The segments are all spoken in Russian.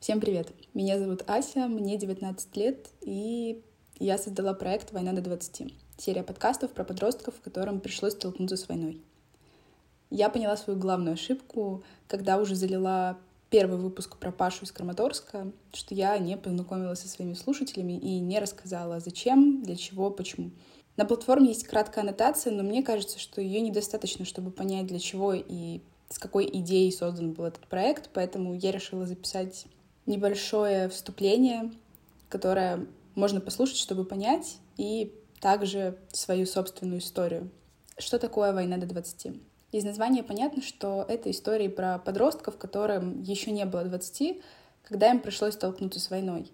Всем привет! Меня зовут Ася, мне 19 лет, и я создала проект «Война до 20». Серия подкастов про подростков, которым пришлось столкнуться с войной. Я поняла свою главную ошибку, когда уже залила первый выпуск про Пашу из Краматорска, что я не познакомилась со своими слушателями и не рассказала, зачем, для чего, почему. На платформе есть краткая аннотация, но мне кажется, что ее недостаточно, чтобы понять, для чего и с какой идеей создан был этот проект, поэтому я решила записать небольшое вступление, которое можно послушать, чтобы понять, и также свою собственную историю. Что такое война до 20? Из названия понятно, что это истории про подростков, которым еще не было 20, когда им пришлось столкнуться с войной.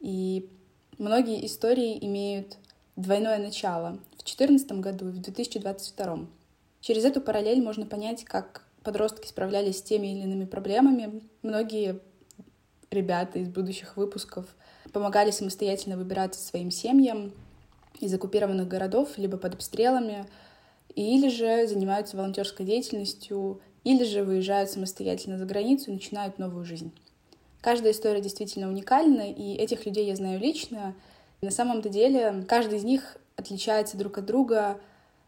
И многие истории имеют двойное начало в 2014 году и в 2022. Через эту параллель можно понять, как подростки справлялись с теми или иными проблемами. Многие ребята из будущих выпусков помогали самостоятельно выбираться своим семьям из оккупированных городов, либо под обстрелами, или же занимаются волонтерской деятельностью, или же выезжают самостоятельно за границу и начинают новую жизнь. Каждая история действительно уникальна, и этих людей я знаю лично. на самом-то деле каждый из них отличается друг от друга,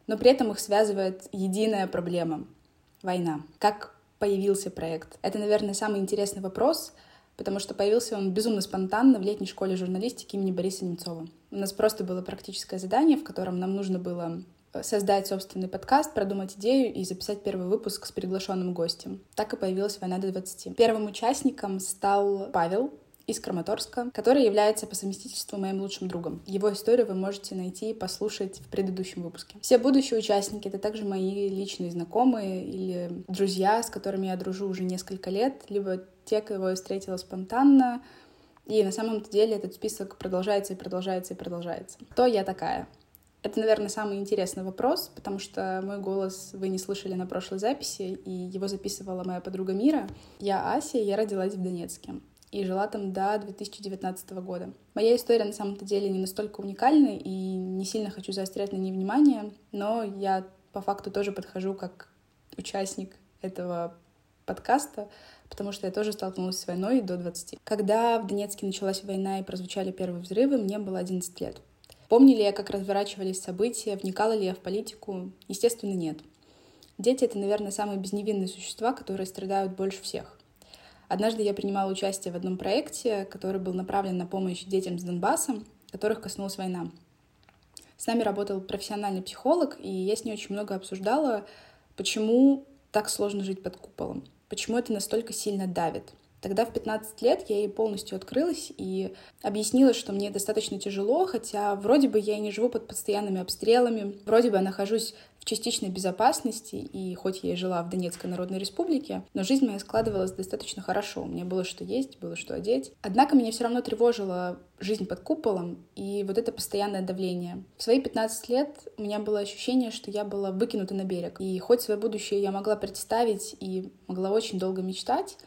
но при этом их связывает единая проблема — война. Как появился проект? Это, наверное, самый интересный вопрос, потому что появился он безумно спонтанно в летней школе журналистики имени Бориса Немцова. У нас просто было практическое задание, в котором нам нужно было создать собственный подкаст, продумать идею и записать первый выпуск с приглашенным гостем. Так и появилась «Война до 20». Первым участником стал Павел, из Краматорска, который является по совместительству моим лучшим другом. Его историю вы можете найти и послушать в предыдущем выпуске. Все будущие участники — это также мои личные знакомые или друзья, с которыми я дружу уже несколько лет, либо те, кого я встретила спонтанно, и на самом деле этот список продолжается и продолжается и продолжается. Кто я такая? Это, наверное, самый интересный вопрос, потому что мой голос вы не слышали на прошлой записи, и его записывала моя подруга Мира. Я Ася, я родилась в Донецке и жила там до 2019 года. Моя история на самом-то деле не настолько уникальна, и не сильно хочу заострять на ней внимание, но я по факту тоже подхожу как участник этого подкаста, потому что я тоже столкнулась с войной до 20. Когда в Донецке началась война и прозвучали первые взрывы, мне было 11 лет. Помню ли я, как разворачивались события, вникала ли я в политику? Естественно, нет. Дети — это, наверное, самые безневинные существа, которые страдают больше всех. Однажды я принимала участие в одном проекте, который был направлен на помощь детям с Донбасса, которых коснулась война. С нами работал профессиональный психолог, и я с ней очень много обсуждала, почему так сложно жить под куполом, почему это настолько сильно давит — Тогда в 15 лет я ей полностью открылась и объяснила, что мне достаточно тяжело, хотя вроде бы я и не живу под постоянными обстрелами, вроде бы я нахожусь частичной безопасности, и хоть я и жила в Донецкой Народной Республике, но жизнь моя складывалась достаточно хорошо. У меня было что есть, было что одеть. Однако меня все равно тревожила жизнь под куполом и вот это постоянное давление. В свои 15 лет у меня было ощущение, что я была выкинута на берег. И хоть свое будущее я могла представить и могла очень долго мечтать,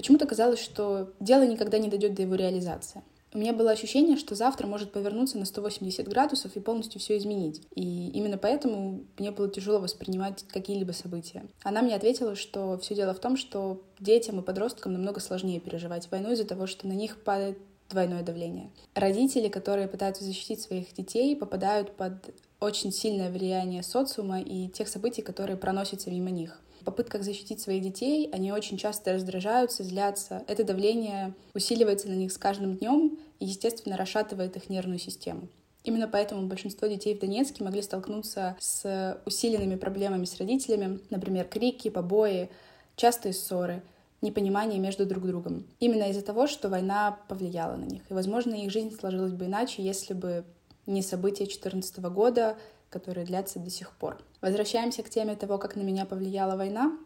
Почему-то казалось, что дело никогда не дойдет до его реализации. У меня было ощущение, что завтра может повернуться на 180 градусов и полностью все изменить. И именно поэтому мне было тяжело воспринимать какие-либо события. Она мне ответила, что все дело в том, что детям и подросткам намного сложнее переживать войну из-за того, что на них падает двойное давление. Родители, которые пытаются защитить своих детей, попадают под очень сильное влияние социума и тех событий, которые проносятся мимо них. В попытках защитить своих детей они очень часто раздражаются, злятся. Это давление усиливается на них с каждым днем и, естественно, расшатывает их нервную систему. Именно поэтому большинство детей в Донецке могли столкнуться с усиленными проблемами с родителями, например, крики, побои, частые ссоры, непонимание между друг другом. Именно из-за того, что война повлияла на них. И, возможно, их жизнь сложилась бы иначе, если бы не события 2014 года, которые длятся до сих пор. Возвращаемся к теме того, как на меня повлияла война.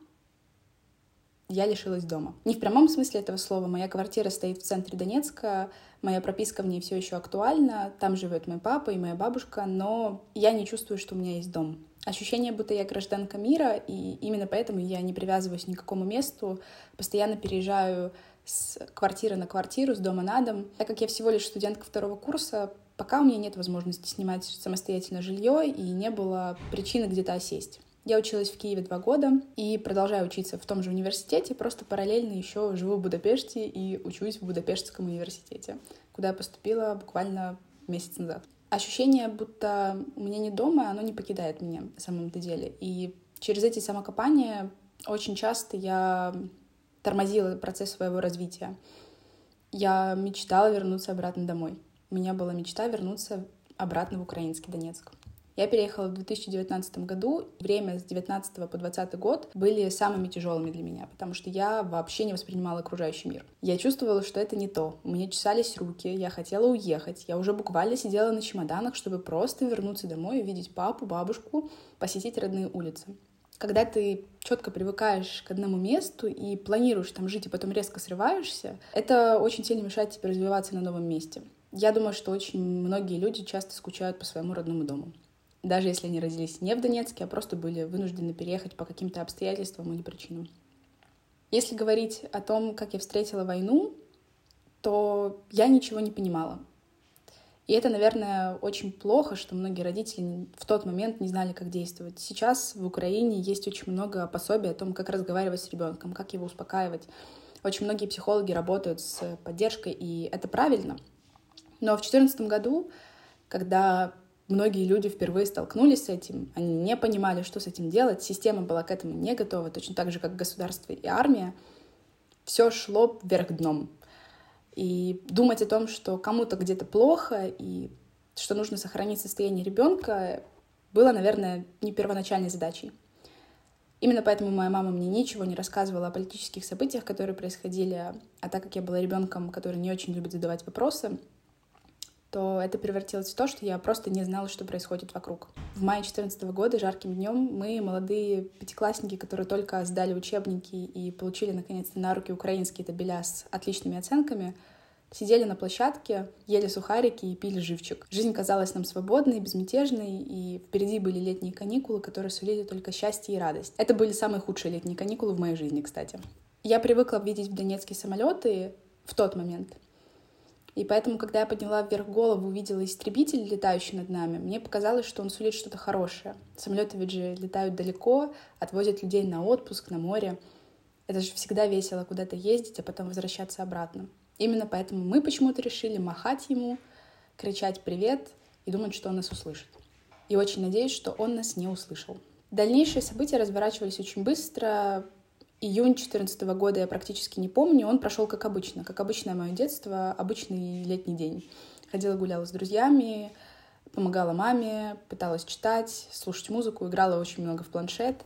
Я лишилась дома. Не в прямом смысле этого слова. Моя квартира стоит в центре Донецка, моя прописка в ней все еще актуальна, там живет мой папа и моя бабушка, но я не чувствую, что у меня есть дом. Ощущение, будто я гражданка мира, и именно поэтому я не привязываюсь ни к какому месту, постоянно переезжаю с квартиры на квартиру, с дома на дом. Так как я всего лишь студентка второго курса, Пока у меня нет возможности снимать самостоятельно жилье и не было причины где-то осесть. Я училась в Киеве два года и продолжаю учиться в том же университете, просто параллельно еще живу в Будапеште и учусь в Будапештском университете, куда я поступила буквально месяц назад. Ощущение, будто у меня не дома, оно не покидает меня на самом-то деле. И через эти самокопания очень часто я тормозила процесс своего развития. Я мечтала вернуться обратно домой. У меня была мечта вернуться обратно в украинский Донецк. Я переехала в 2019 году. Время с 19 по 20 год были самыми тяжелыми для меня, потому что я вообще не воспринимала окружающий мир. Я чувствовала, что это не то. Меня чесались руки, я хотела уехать. Я уже буквально сидела на чемоданах, чтобы просто вернуться домой, увидеть папу, бабушку, посетить родные улицы. Когда ты четко привыкаешь к одному месту и планируешь там жить, и потом резко срываешься, это очень сильно мешает тебе развиваться на новом месте. Я думаю, что очень многие люди часто скучают по своему родному дому даже если они родились не в Донецке, а просто были вынуждены переехать по каким-то обстоятельствам или причинам. Если говорить о том, как я встретила войну, то я ничего не понимала. И это, наверное, очень плохо, что многие родители в тот момент не знали, как действовать. Сейчас в Украине есть очень много пособий о том, как разговаривать с ребенком, как его успокаивать. Очень многие психологи работают с поддержкой, и это правильно. Но в 2014 году, когда многие люди впервые столкнулись с этим, они не понимали, что с этим делать, система была к этому не готова, точно так же, как государство и армия. Все шло вверх дном. И думать о том, что кому-то где-то плохо и что нужно сохранить состояние ребенка, было, наверное, не первоначальной задачей. Именно поэтому моя мама мне ничего не рассказывала о политических событиях, которые происходили, а так как я была ребенком, который не очень любит задавать вопросы, то это превратилось в то, что я просто не знала, что происходит вокруг. В мае 2014 года, жарким днем, мы, молодые пятиклассники, которые только сдали учебники и получили, наконец-то, на руки украинские табеля с отличными оценками, сидели на площадке, ели сухарики и пили живчик. Жизнь казалась нам свободной, безмятежной, и впереди были летние каникулы, которые сулили только счастье и радость. Это были самые худшие летние каникулы в моей жизни, кстати. Я привыкла видеть в Донецке самолеты в тот момент, и поэтому, когда я подняла вверх голову, увидела истребитель, летающий над нами, мне показалось, что он сулит что-то хорошее. Самолеты ведь же летают далеко, отвозят людей на отпуск, на море. Это же всегда весело куда-то ездить, а потом возвращаться обратно. Именно поэтому мы почему-то решили махать ему, кричать «привет» и думать, что он нас услышит. И очень надеюсь, что он нас не услышал. Дальнейшие события разворачивались очень быстро. Июнь 2014 года я практически не помню, он прошел как обычно, как обычное мое детство, обычный летний день. Ходила, гуляла с друзьями, помогала маме, пыталась читать, слушать музыку, играла очень много в планшет.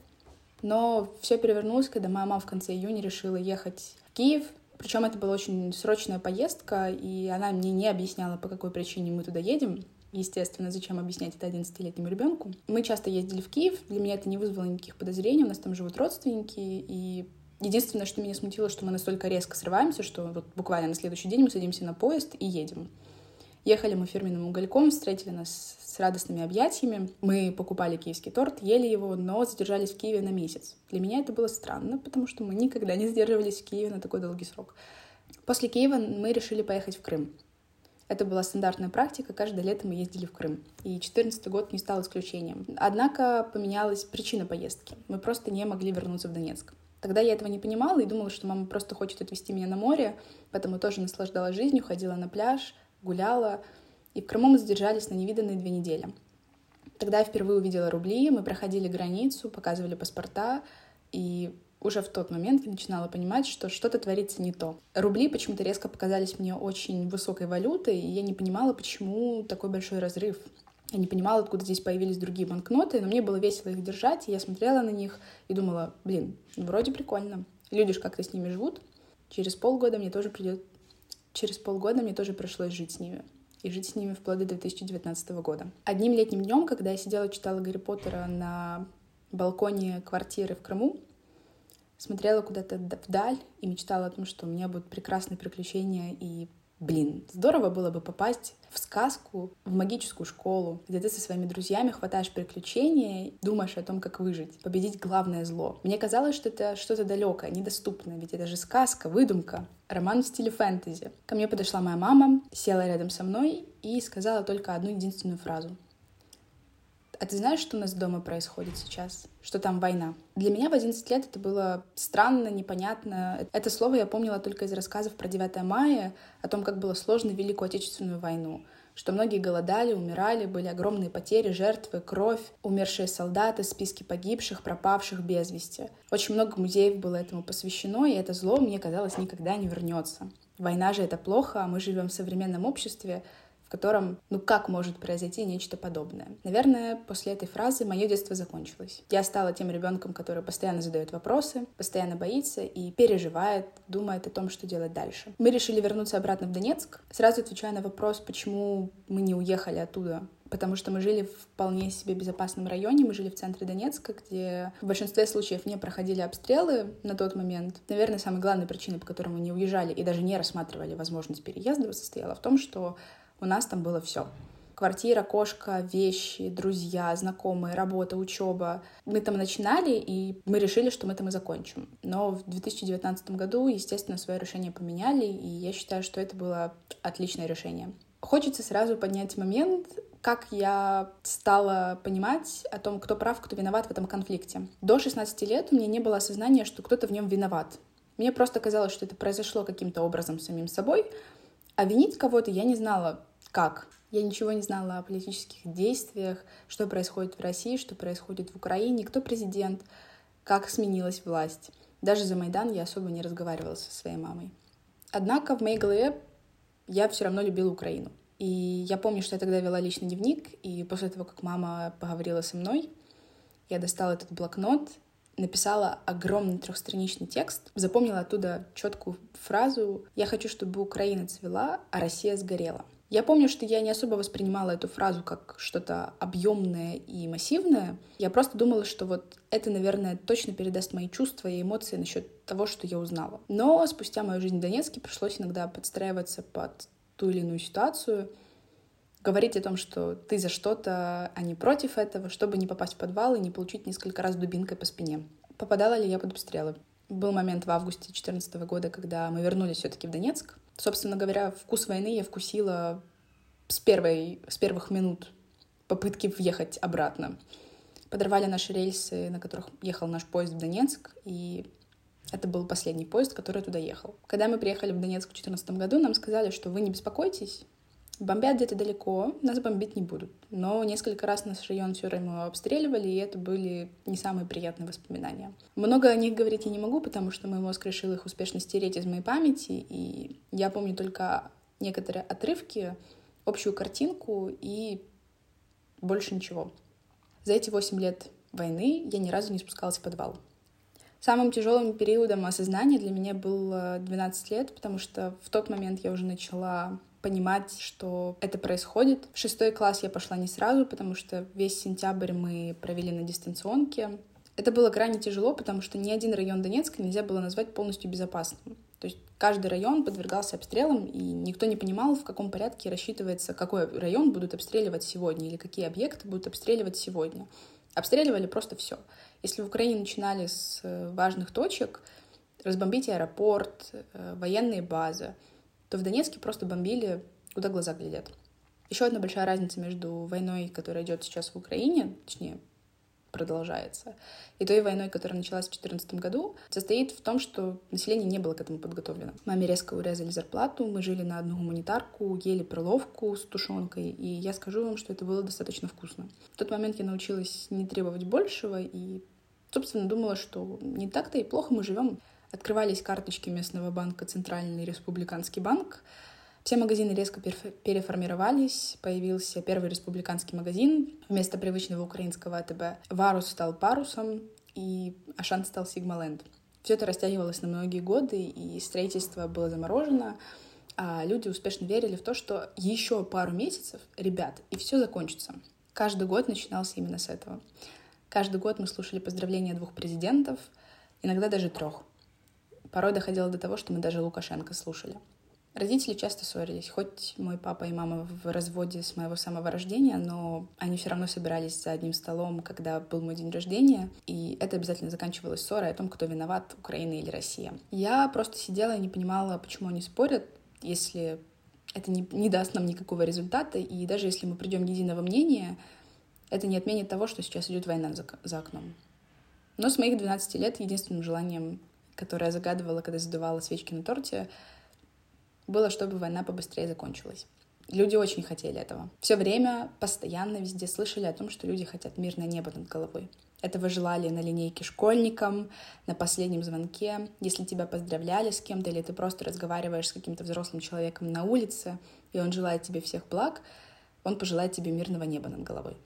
Но все перевернулось, когда моя мама в конце июня решила ехать в Киев. Причем это была очень срочная поездка, и она мне не объясняла, по какой причине мы туда едем. Естественно, зачем объяснять это 11-летнему ребенку? Мы часто ездили в Киев, для меня это не вызвало никаких подозрений, у нас там живут родственники, и единственное, что меня смутило, что мы настолько резко срываемся, что вот буквально на следующий день мы садимся на поезд и едем. Ехали мы фирменным угольком, встретили нас с радостными объятиями. Мы покупали киевский торт, ели его, но задержались в Киеве на месяц. Для меня это было странно, потому что мы никогда не задерживались в Киеве на такой долгий срок. После Киева мы решили поехать в Крым. Это была стандартная практика, каждое лето мы ездили в Крым. И 2014 год не стал исключением. Однако поменялась причина поездки. Мы просто не могли вернуться в Донецк. Тогда я этого не понимала и думала, что мама просто хочет отвезти меня на море, поэтому тоже наслаждалась жизнью, ходила на пляж, гуляла. И в Крыму мы задержались на невиданные две недели. Тогда я впервые увидела рубли, мы проходили границу, показывали паспорта, и уже в тот момент я начинала понимать, что что-то творится не то. Рубли почему-то резко показались мне очень высокой валютой, и я не понимала, почему такой большой разрыв. Я не понимала, откуда здесь появились другие банкноты, но мне было весело их держать, и я смотрела на них и думала, блин, ну, вроде прикольно. Люди же как-то с ними живут. Через полгода мне тоже придет... Через полгода мне тоже пришлось жить с ними. И жить с ними вплоть до 2019 года. Одним летним днем, когда я сидела читала Гарри Поттера на балконе квартиры в Крыму, смотрела куда-то вдаль и мечтала о том, что у меня будут прекрасные приключения и Блин, здорово было бы попасть в сказку, в магическую школу, где ты со своими друзьями хватаешь приключения, думаешь о том, как выжить, победить главное зло. Мне казалось, что это что-то далекое, недоступное, ведь это же сказка, выдумка, роман в стиле фэнтези. Ко мне подошла моя мама, села рядом со мной и сказала только одну единственную фразу. А ты знаешь, что у нас дома происходит сейчас? Что там война? Для меня в 11 лет это было странно, непонятно. Это слово я помнила только из рассказов про 9 мая, о том, как было сложно Великую Отечественную войну что многие голодали, умирали, были огромные потери, жертвы, кровь, умершие солдаты, списки погибших, пропавших без вести. Очень много музеев было этому посвящено, и это зло, мне казалось, никогда не вернется. Война же это плохо, а мы живем в современном обществе, в котором, ну как может произойти нечто подобное? Наверное, после этой фразы мое детство закончилось. Я стала тем ребенком, который постоянно задает вопросы, постоянно боится и переживает, думает о том, что делать дальше. Мы решили вернуться обратно в Донецк. Сразу отвечая на вопрос, почему мы не уехали оттуда потому что мы жили в вполне себе безопасном районе, мы жили в центре Донецка, где в большинстве случаев не проходили обстрелы на тот момент. Наверное, самая главная причина, по которой мы не уезжали и даже не рассматривали возможность переезда, состояла в том, что у нас там было все. Квартира, кошка, вещи, друзья, знакомые, работа, учеба. Мы там начинали, и мы решили, что мы там и закончим. Но в 2019 году, естественно, свое решение поменяли, и я считаю, что это было отличное решение. Хочется сразу поднять момент, как я стала понимать о том, кто прав, кто виноват в этом конфликте. До 16 лет у меня не было осознания, что кто-то в нем виноват. Мне просто казалось, что это произошло каким-то образом самим собой, а винить кого-то я не знала, как. Я ничего не знала о политических действиях, что происходит в России, что происходит в Украине, кто президент, как сменилась власть. Даже за Майдан я особо не разговаривала со своей мамой. Однако в моей голове я все равно любила Украину. И я помню, что я тогда вела личный дневник, и после того, как мама поговорила со мной, я достала этот блокнот написала огромный трехстраничный текст, запомнила оттуда четкую фразу «Я хочу, чтобы Украина цвела, а Россия сгорела». Я помню, что я не особо воспринимала эту фразу как что-то объемное и массивное. Я просто думала, что вот это, наверное, точно передаст мои чувства и эмоции насчет того, что я узнала. Но спустя мою жизнь в Донецке пришлось иногда подстраиваться под ту или иную ситуацию, говорить о том, что ты за что-то, а не против этого, чтобы не попасть в подвал и не получить несколько раз дубинкой по спине. Попадала ли я под обстрелы? Был момент в августе 2014 года, когда мы вернулись все-таки в Донецк. Собственно говоря, вкус войны я вкусила с, первой, с первых минут попытки въехать обратно. Подорвали наши рельсы, на которых ехал наш поезд в Донецк, и это был последний поезд, который туда ехал. Когда мы приехали в Донецк в 2014 году, нам сказали, что вы не беспокойтесь, Бомбят где-то далеко, нас бомбить не будут. Но несколько раз наш район все равно обстреливали, и это были не самые приятные воспоминания. Много о них говорить я не могу, потому что мой мозг решил их успешно стереть из моей памяти, и я помню только некоторые отрывки, общую картинку и больше ничего. За эти восемь лет войны я ни разу не спускалась в подвал. Самым тяжелым периодом осознания для меня было 12 лет, потому что в тот момент я уже начала понимать, что это происходит. В шестой класс я пошла не сразу, потому что весь сентябрь мы провели на дистанционке. Это было крайне тяжело, потому что ни один район Донецка нельзя было назвать полностью безопасным. То есть каждый район подвергался обстрелам, и никто не понимал, в каком порядке рассчитывается, какой район будут обстреливать сегодня или какие объекты будут обстреливать сегодня. Обстреливали просто все. Если в Украине начинали с э, важных точек, разбомбить аэропорт, э, военные базы, то в Донецке просто бомбили, куда глаза глядят. Еще одна большая разница между войной, которая идет сейчас в Украине, точнее, продолжается, и той войной, которая началась в 2014 году, состоит в том, что население не было к этому подготовлено. Маме резко урезали зарплату, мы жили на одну гуманитарку, ели приловку с тушенкой, и я скажу вам, что это было достаточно вкусно. В тот момент я научилась не требовать большего и, собственно, думала, что не так-то и плохо мы живем. Открывались карточки местного банка Центральный республиканский банк. Все магазины резко переформировались, появился первый республиканский магазин. Вместо привычного украинского АТБ Варус стал парусом, и Ашан стал Сигмаленд. Все это растягивалось на многие годы, и строительство было заморожено, а люди успешно верили в то, что еще пару месяцев, ребят, и все закончится. Каждый год начинался именно с этого. Каждый год мы слушали поздравления двух президентов, иногда даже трех. Порой доходило до того, что мы даже Лукашенко слушали. Родители часто ссорились, хоть мой папа и мама в разводе с моего самого рождения, но они все равно собирались за одним столом, когда был мой день рождения, и это обязательно заканчивалось ссорой о том, кто виноват, Украина или Россия. Я просто сидела и не понимала, почему они спорят, если это не, не даст нам никакого результата, и даже если мы придем единого мнения, Это не отменит того, что сейчас идет война за, за окном. Но с моих 12 лет единственным желанием, которое я загадывала, когда задувала свечки на торте, было, чтобы война побыстрее закончилась. Люди очень хотели этого. Все время, постоянно везде слышали о том, что люди хотят мирное небо над головой. Этого желали на линейке школьникам, на последнем звонке, если тебя поздравляли с кем-то, или ты просто разговариваешь с каким-то взрослым человеком на улице, и он желает тебе всех благ, он пожелает тебе мирного неба над головой.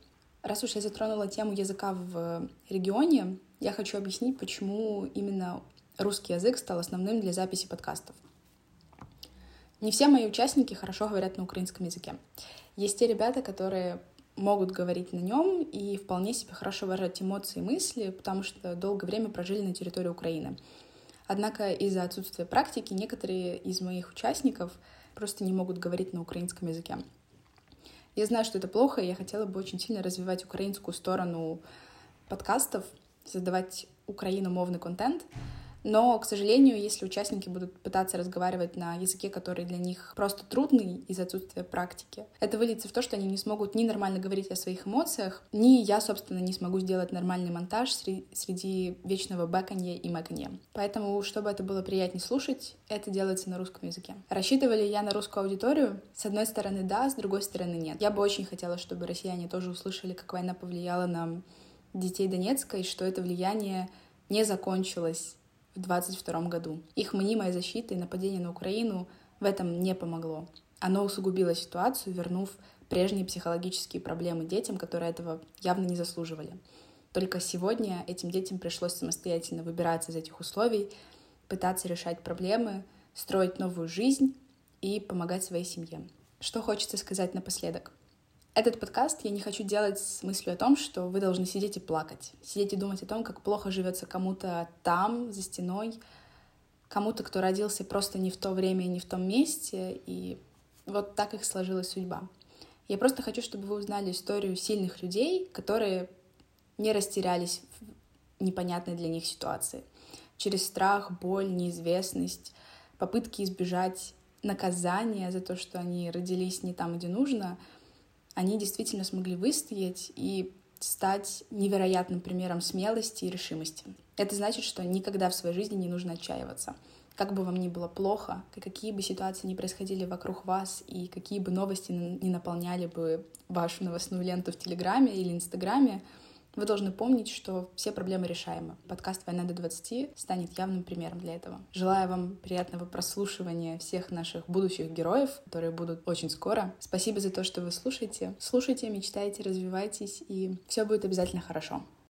Раз уж я затронула тему языка в регионе, я хочу объяснить, почему именно русский язык стал основным для записи подкастов. Не все мои участники хорошо говорят на украинском языке. Есть те ребята, которые могут говорить на нем и вполне себе хорошо выражать эмоции и мысли, потому что долгое время прожили на территории Украины. Однако из-за отсутствия практики некоторые из моих участников просто не могут говорить на украинском языке. Я знаю, что это плохо, и я хотела бы очень сильно развивать украинскую сторону подкастов, создавать украиномовный контент, но, к сожалению, если участники будут пытаться разговаривать на языке, который для них просто трудный из-за отсутствия практики, это выльется в то, что они не смогут ни нормально говорить о своих эмоциях, ни я, собственно, не смогу сделать нормальный монтаж среди вечного бэканья и мэканья. Поэтому, чтобы это было приятнее слушать, это делается на русском языке. Рассчитывали я на русскую аудиторию? С одной стороны, да, с другой стороны, нет. Я бы очень хотела, чтобы россияне тоже услышали, как война повлияла на детей Донецка, и что это влияние не закончилось в 2022 году. Их мнимая защита и нападение на Украину в этом не помогло. Оно усугубило ситуацию, вернув прежние психологические проблемы детям, которые этого явно не заслуживали. Только сегодня этим детям пришлось самостоятельно выбираться из этих условий, пытаться решать проблемы, строить новую жизнь и помогать своей семье. Что хочется сказать напоследок? Этот подкаст я не хочу делать с мыслью о том, что вы должны сидеть и плакать, сидеть и думать о том, как плохо живется кому-то там, за стеной, кому-то, кто родился просто не в то время не в том месте, и вот так их сложилась судьба. Я просто хочу, чтобы вы узнали историю сильных людей, которые не растерялись в непонятной для них ситуации. Через страх, боль, неизвестность, попытки избежать наказания за то, что они родились не там, где нужно — они действительно смогли выстоять и стать невероятным примером смелости и решимости. Это значит, что никогда в своей жизни не нужно отчаиваться. Как бы вам ни было плохо, какие бы ситуации ни происходили вокруг вас и какие бы новости не наполняли бы вашу новостную ленту в Телеграме или Инстаграме, вы должны помнить, что все проблемы решаемы. Подкаст «Война до 20» станет явным примером для этого. Желаю вам приятного прослушивания всех наших будущих героев, которые будут очень скоро. Спасибо за то, что вы слушаете. Слушайте, мечтайте, развивайтесь, и все будет обязательно хорошо.